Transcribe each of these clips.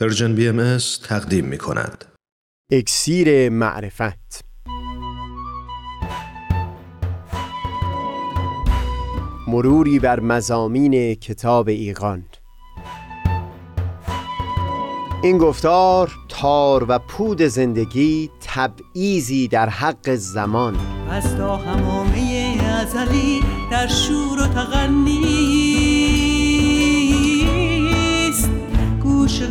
پرژن بی ام تقدیم می کند. اکسیر معرفت. مروری بر مزامین کتاب ایقان این گفتار تار و پود زندگی تبعیزی در حق زمان. از تا همامه ازلی در شور و تغنیست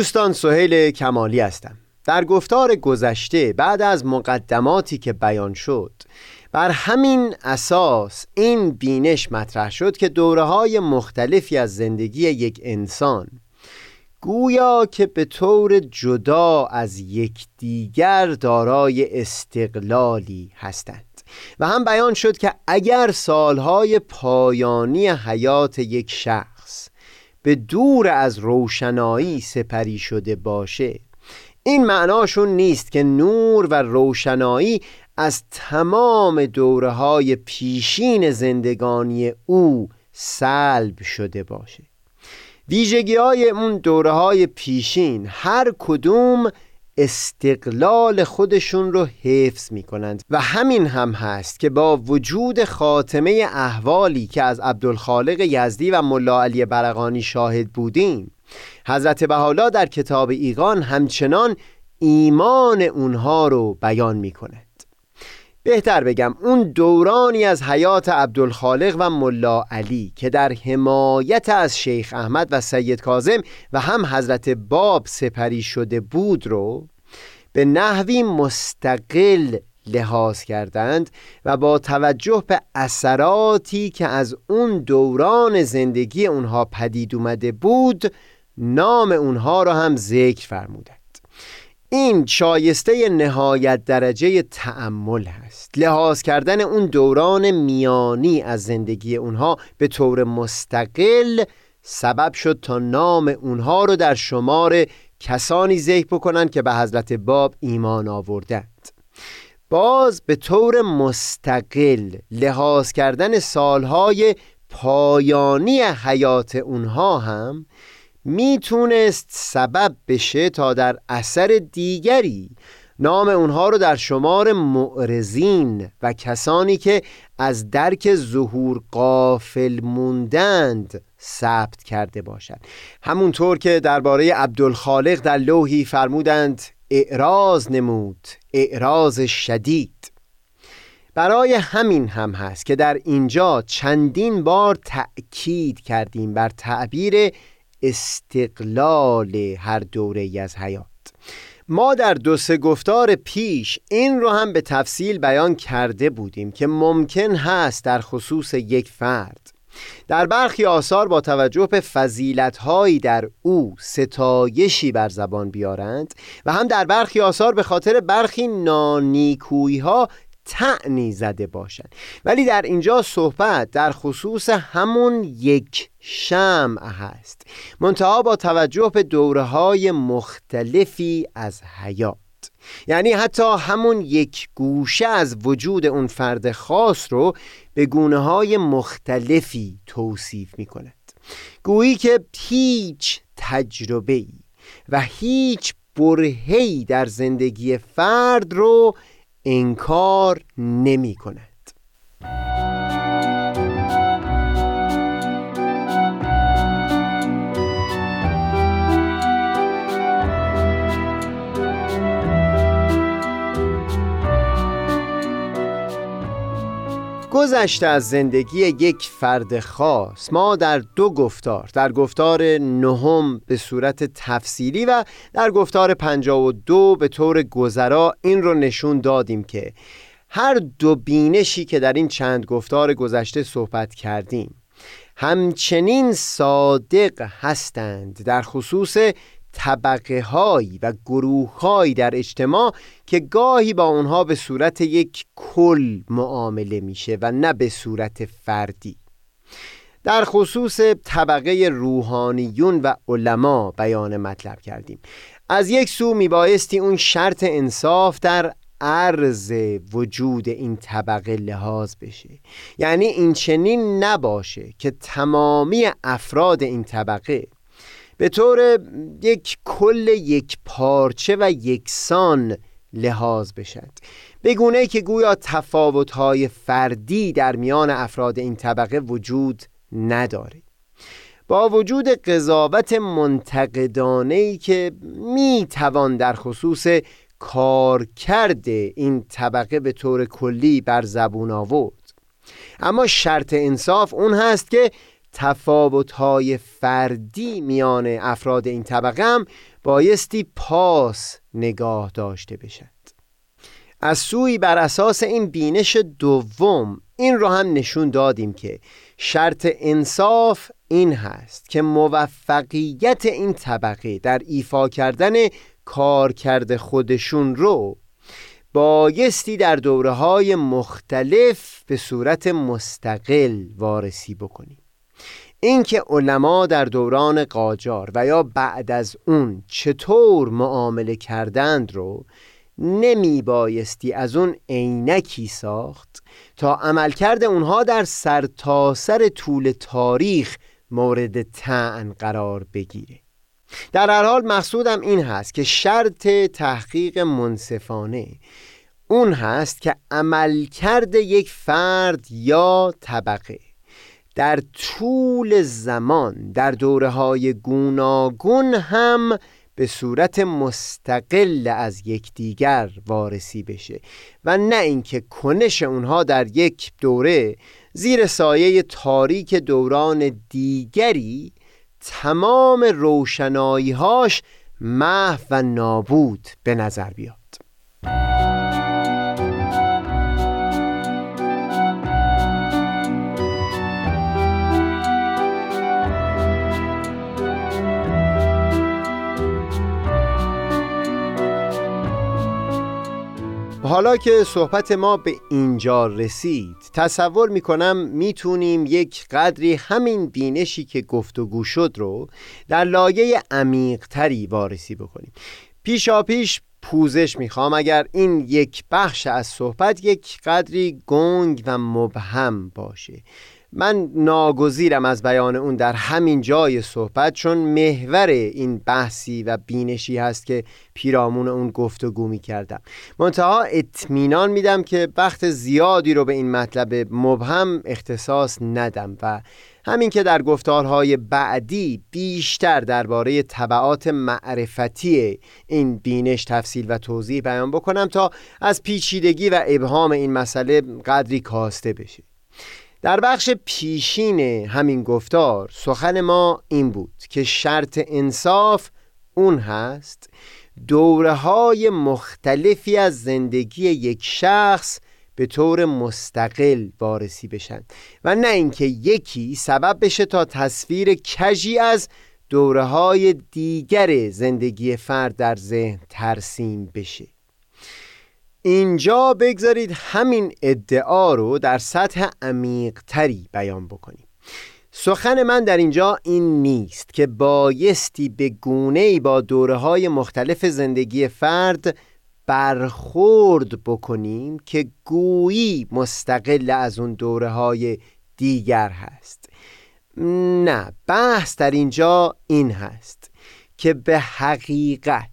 دوستان سهیل کمالی هستم. در گفتار گذشته بعد از مقدماتی که بیان شد بر همین اساس این بینش مطرح شد که دوره های مختلفی از زندگی یک انسان گویا که به طور جدا از یکدیگر دارای استقلالی هستند. و هم بیان شد که اگر سالهای پایانی حیات یک شخص به دور از روشنایی سپری شده باشه. این معناشون نیست که نور و روشنایی از تمام دوره های پیشین زندگانی او سلب شده باشه. ویژگی های اون دوره های پیشین هر کدوم استقلال خودشون رو حفظ می کنند و همین هم هست که با وجود خاتمه احوالی که از عبدالخالق یزدی و ملا علی برقانی شاهد بودیم حضرت بحالا در کتاب ایقان همچنان ایمان اونها رو بیان می کند بهتر بگم اون دورانی از حیات عبدالخالق و ملا علی که در حمایت از شیخ احمد و سید کازم و هم حضرت باب سپری شده بود رو به نحوی مستقل لحاظ کردند و با توجه به اثراتی که از اون دوران زندگی اونها پدید اومده بود نام اونها را هم ذکر فرمودند. این شایسته نهایت درجه تأمل هست لحاظ کردن اون دوران میانی از زندگی اونها به طور مستقل سبب شد تا نام اونها رو در شمار کسانی ذکر بکنن که به حضرت باب ایمان آوردند. باز به طور مستقل لحاظ کردن سالهای پایانی حیات اونها هم می‌تونست سبب بشه تا در اثر دیگری. نام اونها رو در شمار معرزین و کسانی که از درک ظهور قافل موندند ثبت کرده باشد. همونطور که درباره عبدالخالق در لوحی فرمودند اعراض نمود اعراض شدید. برای همین هم هست که در اینجا چندین بار تأکید کردیم بر تعبیر استقلال هر دوره از حیات. ما در دو سه گفتار پیش این رو هم به تفصیل بیان کرده بودیم که ممکن هست در خصوص یک فرد در برخی آثار با توجه به فضیلتهایی در او ستایشی بر زبان بیارند و هم در برخی آثار به خاطر برخی نانیکویی ها تعنی زده باشند. ولی در اینجا صحبت در خصوص همون یک شمع هست. منتها با توجه به دوره های مختلفی از حیات. یعنی حتی همون یک گوشه از وجود اون فرد خاص رو به گونه های مختلفی توصیف می کند گویی که هیچ تجربه و هیچ برهی در زندگی فرد رو انکار نمی کند گذشته از زندگی یک فرد خاص ما در دو گفتار در گفتار نهم به صورت تفصیلی و در گفتار پنجاه و دو به طور گذرا این رو نشون دادیم که هر دو بینشی که در این چند گفتار گذشته صحبت کردیم همچنین صادق هستند در خصوص طبقه هایی و گروه هایی در اجتماع که گاهی با اونها به صورت یک کل معامله میشه و نه به صورت فردی. در خصوص طبقه روحانیون و علما بیان مطلب کردیم. از یک سو میبایستی اون شرط انصاف در عرض وجود این طبقه لحاظ بشه. یعنی این چنین نباشه که تمامی افراد این طبقه به طور یک کل یک پارچه و یکسان لحاظ بشد. بگونه که گویا تفاوتهای فردی در میان افراد این طبقه وجود نداره. با وجود قضاوت منتقدانه ای که می توان در خصوص کار کرده این طبقه به طور کلی بر زبون آورد. اما شرط انصاف اون هست که تفاوتهای فردی میان افراد این طبقه هم بایستی پاس نگاه داشته بشد. از سوی بر اساس این بینش دوم این رو هم نشون دادیم که شرط انصاف این هست که موفقیت این طبقه در ایفا کردن کارکرد خودشون رو بایستی در دوره های مختلف به صورت مستقل وارسی بکنیم. اینکه علما در دوران قاجار و یا بعد از اون چطور معامله کردند رو نمی بایستی از اون عینکی ساخت تا عملکرد اونها در سرتاسر سر طول تاریخ مورد تعن قرار بگیره. در هر حال مقصودم این هست که شرط تحقیق منصفانه اون هست که عملکرد یک فرد یا طبقه در طول زمان در دوره های گوناگون هم به صورت مستقل از یکدیگر وارسی بشه و نه اینکه کنش اونها در یک دوره زیر سایه تاریک دوران دیگری تمام روشناییهاش محو و نابود به نظر بیاد. حالا که صحبت ما به اینجا رسید تصور می‌کنم می‌تونیم یک قدری همین بینشی که گفتگو شد رو در لایه عمیقتری وارسی بکنیم. پیشا پیش پوزش می‌خوام. اگر این یک بخش از صحبت یک قدری گنگ و مبهم باشه. من ناگزیرم از بیان اون در همین جای صحبت چون محور این بحثی و بینشی هست که پیرامون اون گفتگو می کردم منتها اطمینان میدم که وقت زیادی رو به این مطلب مبهم اختصاص ندم و همین که در گفتارهای بعدی بیشتر درباره طبعات معرفتی این بینش تفصیل و توضیح بیان بکنم تا از پیچیدگی و ابهام این مسئله قدری کاسته بشه. در بخش پیشین همین گفتار سخن ما این بود که شرط انصاف اون هست. دوره های مختلفی از زندگی یک شخص به طور مستقل وارسی بشن و نه اینکه یکی سبب بشه تا تصویر کجی از دوره های دیگر زندگی فرد در ذهن ترسیم بشه. اینجا بگذارید همین ادعا رو در سطح عمیقتری بیان بکنیم. سخن من در اینجا این نیست که بایستی به گونه با دوره های مختلف زندگی فرد برخورد بکنیم که گویی مستقل از اون دوره های دیگر هست. نه بحث در اینجا این هست که به حقیقت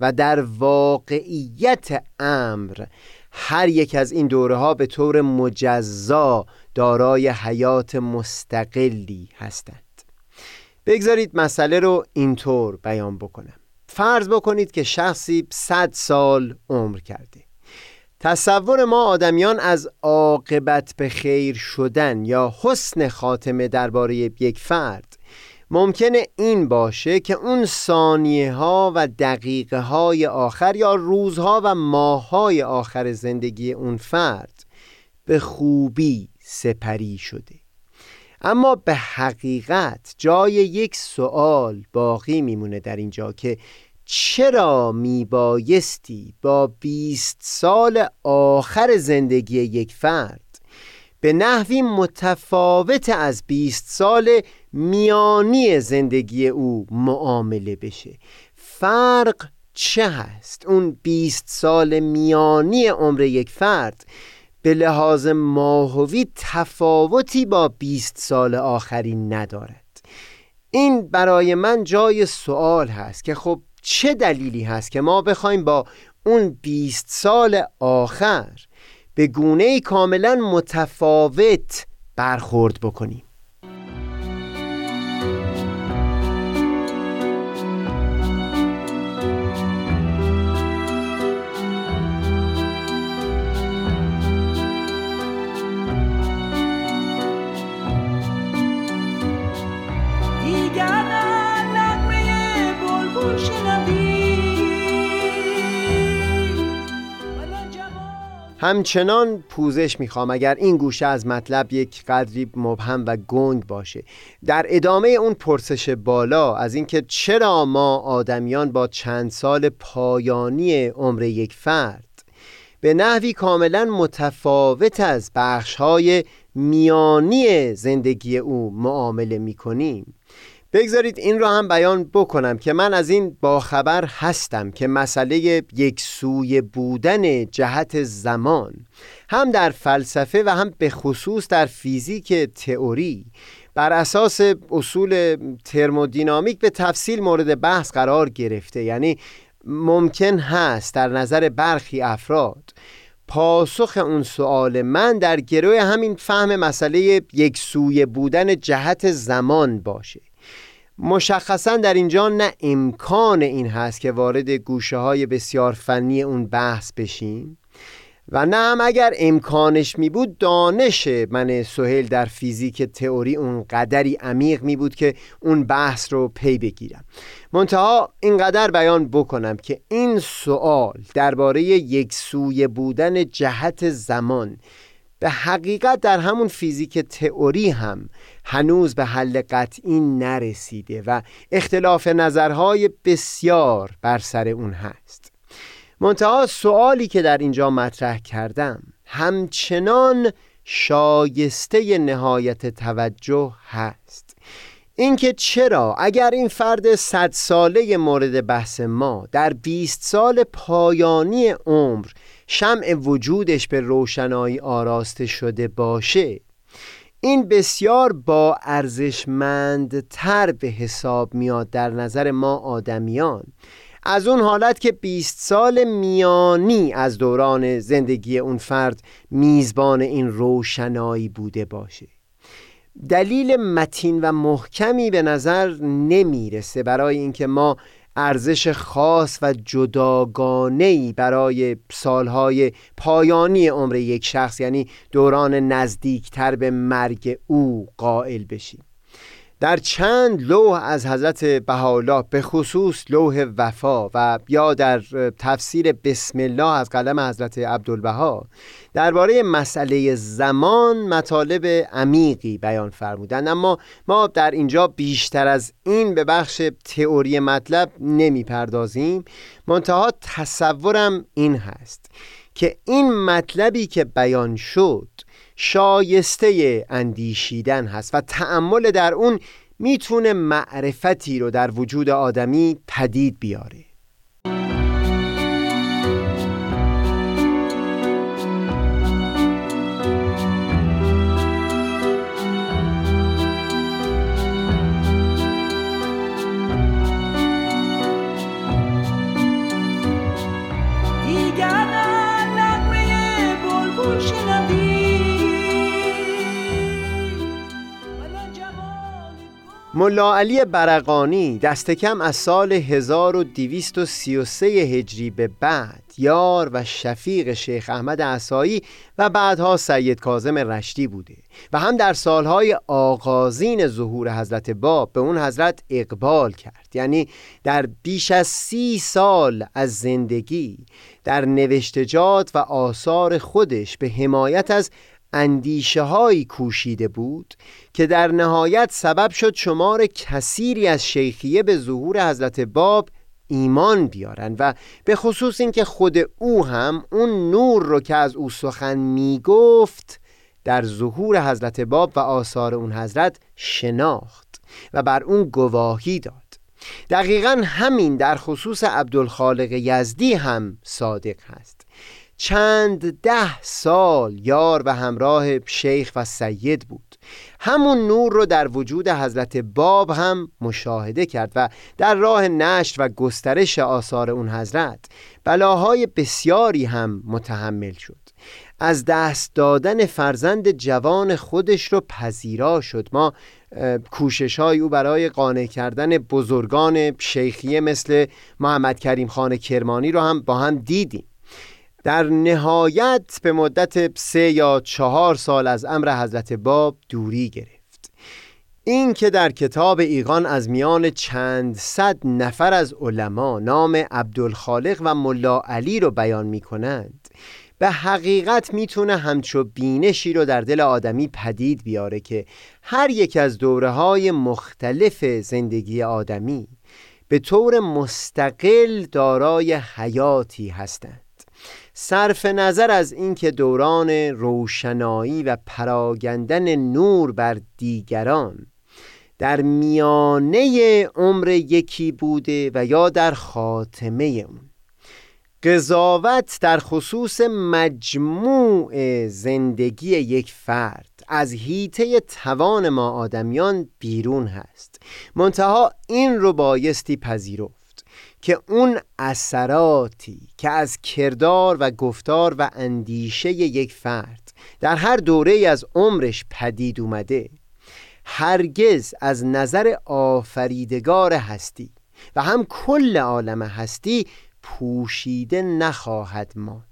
و در واقعیت امر هر یک از این دوره ها به طور مجزا دارای حیات مستقلی هستند. بگذارید مسئله رو اینطور بیان بکنم. فرض بکنید که شخصی صد سال عمر کرده. تصور ما آدمیان از عاقبت به خیر شدن یا حسن خاتمه درباره یک فرد ممکنه این باشه که اون ثانیه ها و دقیقه های آخر یا روزها و ماه های آخر زندگی اون فرد به خوبی سپری شده. اما به حقیقت جای یک سوال باقی میمونه در اینجا که چرا میبایستی با بیست سال آخر زندگی یک فرد به نحوی متفاوت از بیست سال میانی زندگی او معامله بشه. فرق چه هست؟ اون بیست سال میانی عمر یک فرد به لحاظ ماهوی تفاوتی با بیست سال آخری ندارد. این برای من جای سوال هست که خب چه دلیلی هست که ما بخوایم با اون بیست سال آخر به گونه کاملا متفاوت برخورد بکنیم؟ همچنان پوزش می‌خوام اگر این گوشه از مطلب یک قدری مبهم و گنگ باشه. در ادامه اون پرسش بالا از اینکه چرا ما آدمیان با چند سال پایانی عمر یک فرد به نحوی کاملا متفاوت از بخشهای میانی زندگی او معامله می‌کنیم بگذارید این را هم بیان بکنم که من از این باخبر هستم که مسئله یک سوی بودن جهت زمان هم در فلسفه و هم به خصوص در فیزیک تئوری بر اساس اصول ترمودینامیک به تفصیل مورد بحث قرار گرفته. یعنی ممکن هست در نظر برخی افراد پاسخ اون سوال من در گروه همین فهم مسئله یک سوی بودن جهت زمان باشه. مشخصا در اینجا نه امکان این هست که وارد گوشه های بسیار فنی اون بحث بشیم و نه هم اگر امکانش می بود دانش من سهیل در فیزیک تئوری اون قدری عمیق می بود که اون بحث رو پی بگیرم. منتها اینقدر بیان بکنم که این سوال درباره یک سوی بودن جهت زمان به حقیقت در همون فیزیک تئوری هم هنوز به حل قطعی نرسیده و اختلاف نظرهای بسیار بر سر اون هست. منتها سوالی که در اینجا مطرح کردم همچنان شایسته نهایت توجه هست. اینکه چرا اگر این فرد صد ساله مورد بحث ما در 20 سال پایانی عمر شمع وجودش به روشنایی آراسته شده باشه این بسیار با ارزشمندتر به حساب میاد در نظر ما آدمیان. از اون حالت که 20 سال میانی از دوران زندگی اون فرد میزبان این روشنایی بوده باشه. دلیل متین و محکمی به نظر نمی‌رسه برای اینکه ما ارزش خاص و جداگانه‌ای برای سالهای پایانی عمر یک شخص یعنی دوران نزدیکتر به مرگ او قائل بشیم. در چند لوح از حضرت بهاءالله به خصوص لوح وفا و یا در تفسیر بسم الله از قلم حضرت عبدالبها درباره مسئله زمان مطالب عمیقی بیان فرمودند. اما ما در اینجا بیشتر از این به بخش تئوری مطلب نمی پردازیم منتها تصورم این هست که این مطلبی که بیان شد شایسته اندیشیدن هست و تأمل در اون می‌تونه معرفتی رو در وجود آدمی پدید بیاره. ملا علی برقانی دست کم از سال 1233 هجری به بعد یار و شفیق شیخ احمد عصایی و بعدها سید کازم رشتی بوده و هم در سالهای آغازین ظهور حضرت باب به اون حضرت اقبال کرد. یعنی در بیش از سی سال از زندگی در نوشتجات و آثار خودش به حمایت از اندیشه هایی کوشیده بود که در نهایت سبب شد شمار کثیری از شیخیه به ظهور حضرت باب ایمان بیارن و به خصوص اینکه خود او هم اون نور رو که از او سخن می‌گفت در ظهور حضرت باب و آثار اون حضرت شناخت و بر اون گواهی داد. دقیقا همین در خصوص عبدالخالق یزدی هم صادق هست. چند ده سال یار و همراه شیخ و سید بود. همون نور رو در وجود حضرت باب هم مشاهده کرد و در راه نشر و گسترش آثار اون حضرت بلاهای بسیاری هم متحمل شد. از دست دادن فرزند جوان خودش رو پذیرا شد. ما کوشش های او برای قانع کردن بزرگان شیخیه مثل محمد کریم خان کرمانی رو هم با هم دیدیم. در نهایت به مدت سه یا چهار سال از امر حضرت باب دوری گرفت. این که در کتاب ایقان از میان چند صد نفر از علما نام عبدالخالق و ملا علی رو بیان می کنند به حقیقت می‌تونه همچو بینشی رو در دل آدمی پدید بیاره که هر یک از دوره های مختلف زندگی آدمی به طور مستقل دارای حیاتی هستند. صرف نظر از اینکه دوران روشنایی و پراگندن نور بر دیگران در میانه عمر یکی بوده و یا در خاتمه اون. قضاوت در خصوص مجموع زندگی یک فرد از هیته توان ما آدمیان بیرون هست. منتها این رو بایستی پذیرفت. که اون اثراتی که از کردار و گفتار و اندیشه یک فرد در هر دوره از عمرش پدید اومده هرگز از نظر آفریدگار هستی و هم کل عالم هستی پوشیده نخواهد ماند.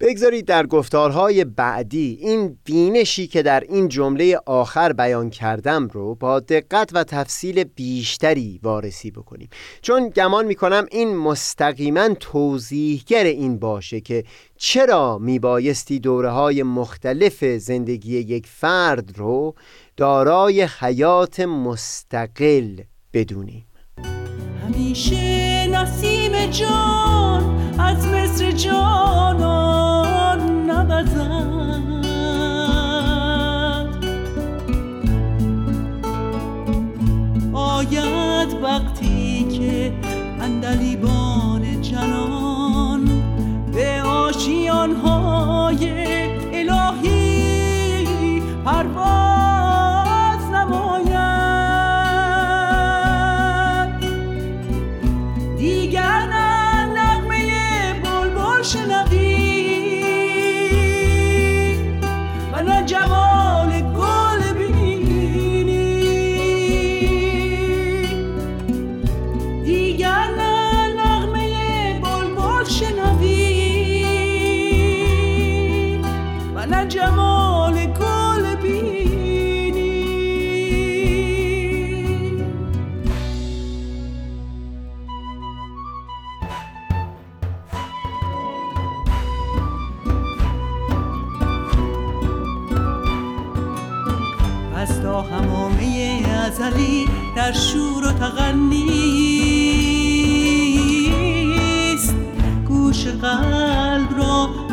بگذارید در گفتارهای بعدی این بینشی که در این جمله آخر بیان کردم رو با دقت و تفصیل بیشتری وارسی بکنیم. چون گمان می‌کنم این مستقیما توضیحگر این باشه که چرا میبایستی دوره های مختلف زندگی یک فرد رو دارای حیات مستقل بدونیم همیشه نسیم جان از مصر جانان